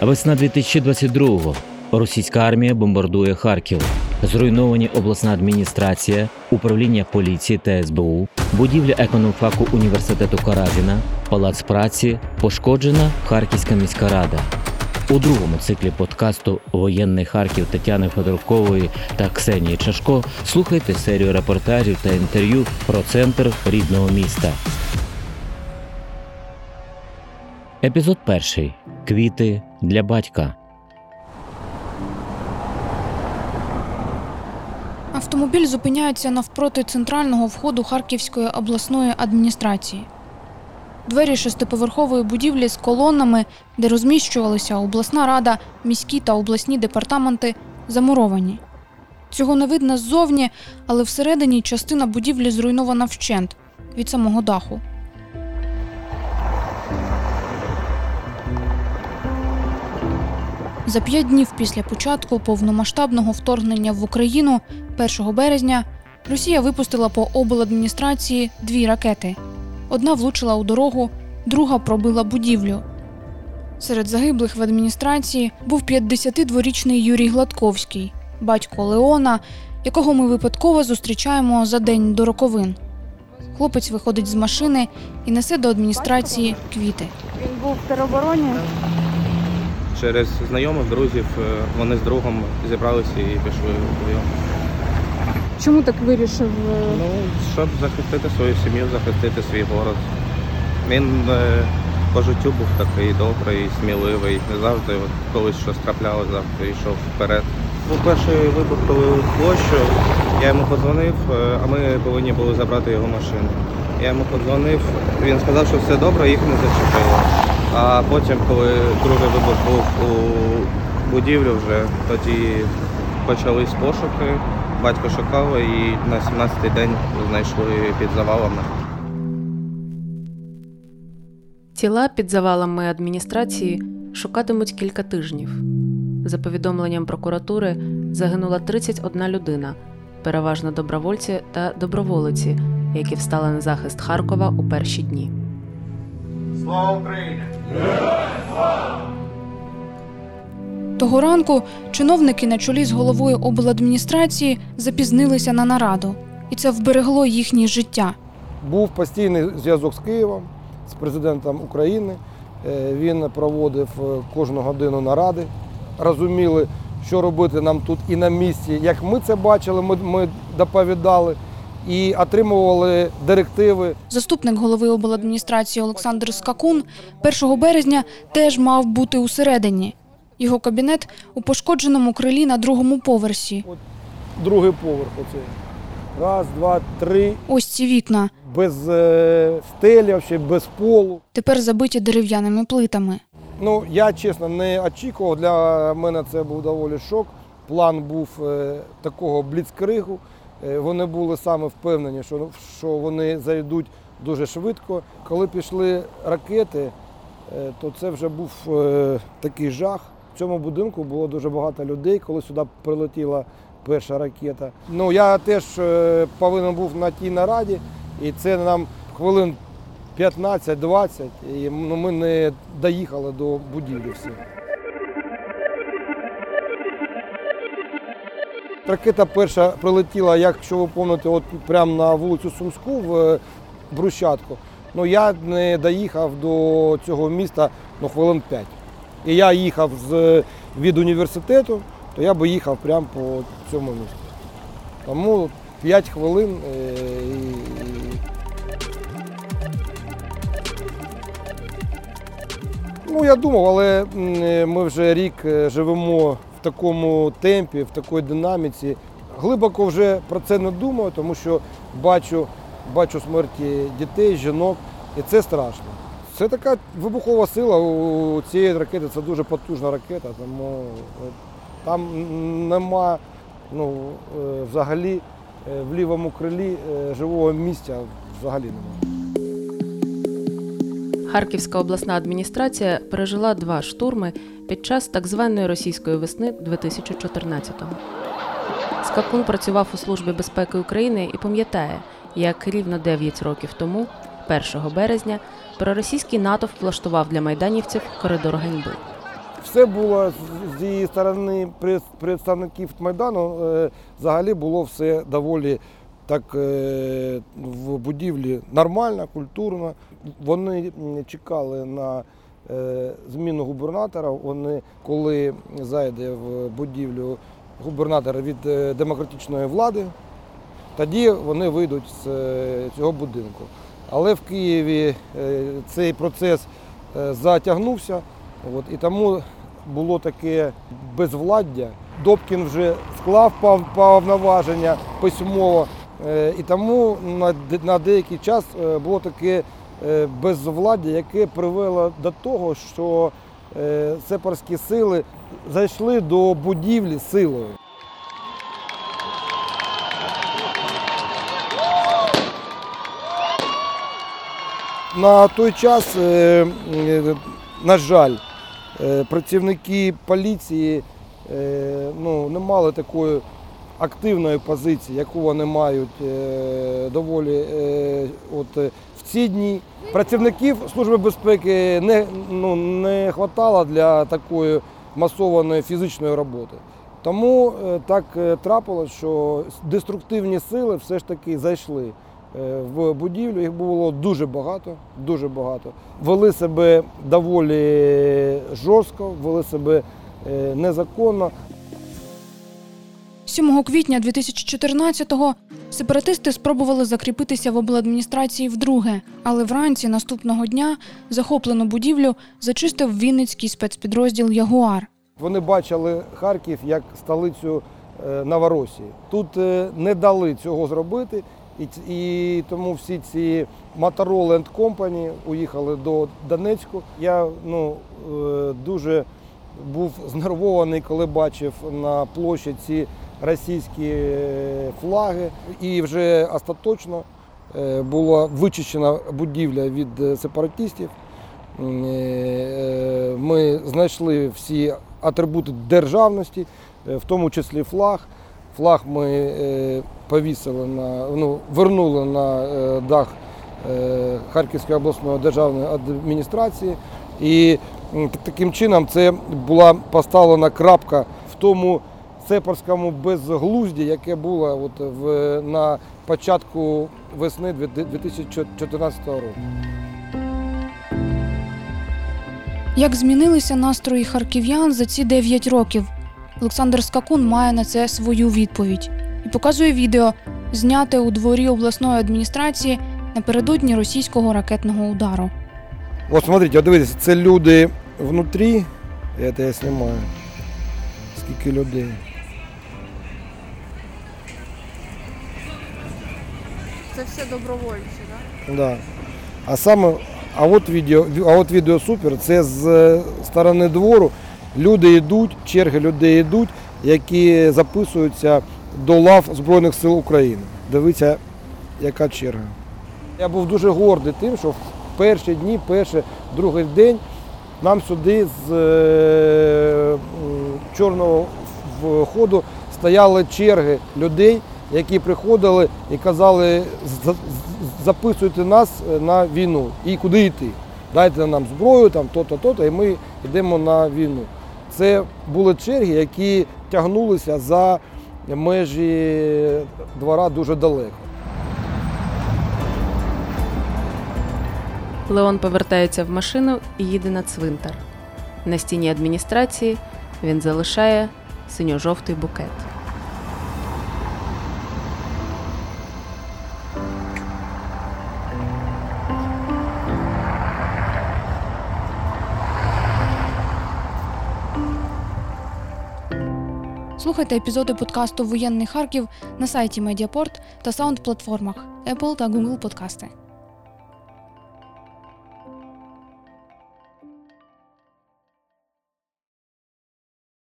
Весна 2022-го. Російська армія бомбардує Харків. Зруйновані обласна адміністрація, управління поліції та СБУ, будівля економфаку університету Каразіна, палац праці, пошкоджена Харківська міська рада. У другому циклі подкасту Воєнний Харків Тетяни Федоркової та Ксенії Чашко слухайте серію репортажів та інтерв'ю про центр рідного міста. Епізод перший. Квіти для батька. Автомобіль зупиняється навпроти центрального входу Харківської обласної адміністрації. Двері шестиповерхової будівлі з колонами, де розміщувалися обласна рада, міські та обласні департаменти, замуровані. Цього не видно ззовні, але всередині частина будівлі зруйнована вщент від самого даху. За п'ять днів після початку повномасштабного вторгнення в Україну 1 березня Росія випустила по обладміністрації дві ракети. Одна влучила у дорогу, друга пробила будівлю. Серед загиблих в адміністрації був 52-річний Юрій Гладковський, батько Леона, якого ми випадково зустрічаємо за день до роковин. Хлопець виходить з машини і несе до адміністрації квіти. Він був в теробороні. Через знайомих, друзів е, вони з другом зібралися і пішли в бою. Чому так вирішив? е, Ну, щоб захистити свою сім'ю, захистити свій город. Він е, по життю був такий добрий, сміливий. Не завжди, от, колись щось траплялося, завжди йшов вперед. Був перший вибух, коли у площу. Я йому подзвонив, а ми повинні були забрати його машину. Я йому подзвонив, він сказав, що все добре, їх не зачепило. А потім, коли другий вибух був у будівлю вже, тоді почались пошуки. Батько шукав і на 17-й день знайшли під завалами. Тіла під завалами адміністрації шукатимуть кілька тижнів. За повідомленням прокуратури, загинула 31 людина, переважно добровольці та доброволиці, які встали на захист Харкова у перші дні. Того ранку чиновники на чолі з головою обладміністрації запізнилися на нараду, і це вберегло їхнє життя. Був постійний зв'язок з Києвом, з президентом України. Е, Він проводив е, кожну годину наради. Розуміли, що робити нам тут і на місці. Як ми це бачили, ми, ми доповідали і отримували директиви. Заступник голови обладміністрації Олександр Скакун 1 березня теж мав бути усередині. Його кабінет у пошкодженому крилі на другому поверсі. От Другий поверх. Оце. Раз, два, три. Ось ці вікна, Без е, стелі, взагалі, без полу. тепер забиті дерев'яними плитами. Ну, я чесно не очікував. Для мене це був доволі шок. План був е, такого бліцкригу. Е, вони були саме впевнені, що, що вони зайдуть дуже швидко. Коли пішли ракети, е, то це вже був е, такий жах. В цьому будинку було дуже багато людей, коли сюди прилетіла перша ракета. Ну, я теж повинен був на тій нараді, і це нам хвилин 15-20, і ну, ми не доїхали до будівлі всі. Ракета перша прилетіла, якщо ви пам'ятаєте, от прямо на вулицю Сумську в е, Брусчатку. Ну я не доїхав до цього міста ну, хвилин 5. І я їхав з, від університету, то я би їхав прямо по цьому місту. Тому 5 хвилин е, і, Ну, я думав, але ми вже рік е, живемо в такому темпі, в такій динаміці. Глибоко вже про це не думаю, тому що бачу, бачу смерті дітей, жінок, і це страшно. Це така вибухова сила у цієї ракети, це дуже потужна ракета, тому е, там нема ну, е, взагалі е, в лівому крилі живого місця взагалі немає. Харківська обласна адміністрація пережила два штурми під час так званої російської весни 2014-го. Скакун працював у Службі безпеки України і пам'ятає, як рівно 9 років тому, 1 березня, проросійський НАТО влаштував для майданівців коридор ганьби. Все було з- її сторони представників Майдану, е, взагалі було все доволі так е, в будівлі нормально, культурно. Вони чекали на зміну губернатора. Вони, коли зайде в будівлю губернатор від е, демократичної влади, тоді вони вийдуть з е, цього будинку. Але в Києві е, цей процес е, затягнувся, от, і тому було таке безвладдя. Добкін вже склав повноваження письмово, е, і тому на, деякий час е, було таке е, безвладдя, яке привело до того, що е, сепарські сили зайшли до будівлі силою. На той час, е, е, на жаль, е, працівники поліції е, ну, не мали такої активної позиції, яку вони мають е, доволі е, от, е, ці дні. Працівників Служби безпеки не, ну, не хватало для такої масованої фізичної роботи. Тому е, так е, трапилось, що деструктивні сили все ж таки зайшли е, в будівлю. Їх було дуже багато, дуже багато. Вели себе доволі жорстко, вели себе незаконно. 7 квітня 2014-го сепаратисти спробували закріпитися в обладміністрації вдруге, але вранці наступного дня захоплену будівлю зачистив Вінницький спецпідрозділ Ягуар. Вони бачили Харків як столицю е, Новоросії. Тут е, не дали цього зробити, і, тому всі ці Motorola and Company уїхали до Донецьку. Я ну, е, дуже був знервований, коли бачив на площі ці російські е, флаги. І вже остаточно е, була вичищена будівля від е, сепаратистів. Ми знайшли всі атрибути державності, в тому числі флаг. Флаг ми повісили на ну, вернули на дах Харківської обласної державної адміністрації. І таким чином це була поставлена крапка в тому сепарському безглузді, яке було от в, на початку весни 2014 року. Як змінилися настрої харків'ян за ці 9 років? Олександр Скакун має на це свою відповідь і показує відео, зняте у дворі обласної адміністрації напередодні російського ракетного удару. От смотрите, от дивіться, це люди внутрі. Это я знімаю. Скільки людей. Це все добровольці, так? Да. А саме, а от відео, а от відео супер. Це з е, сторони двору. Люди йдуть, черги людей йдуть, які записуються до лав Збройних сил України. Дивіться, яка черга. Я був дуже гордий тим, що в перші дні, перший, другий день нам сюди з е, чорного входу стояли черги людей, які приходили і казали, записуйте нас е, на війну і куди йти. Дайте нам зброю, там то-то, то-то, і ми йдемо на війну. Це були черги, які тягнулися за межі двора дуже далеко. Леон повертається в машину і їде на цвинтар. На стіні адміністрації він залишає синьо-жовтий букет. Слухайте епізоди подкасту Воєнний Харків на сайті Медіапорт та саунд-платформах Apple та Google Подкасти.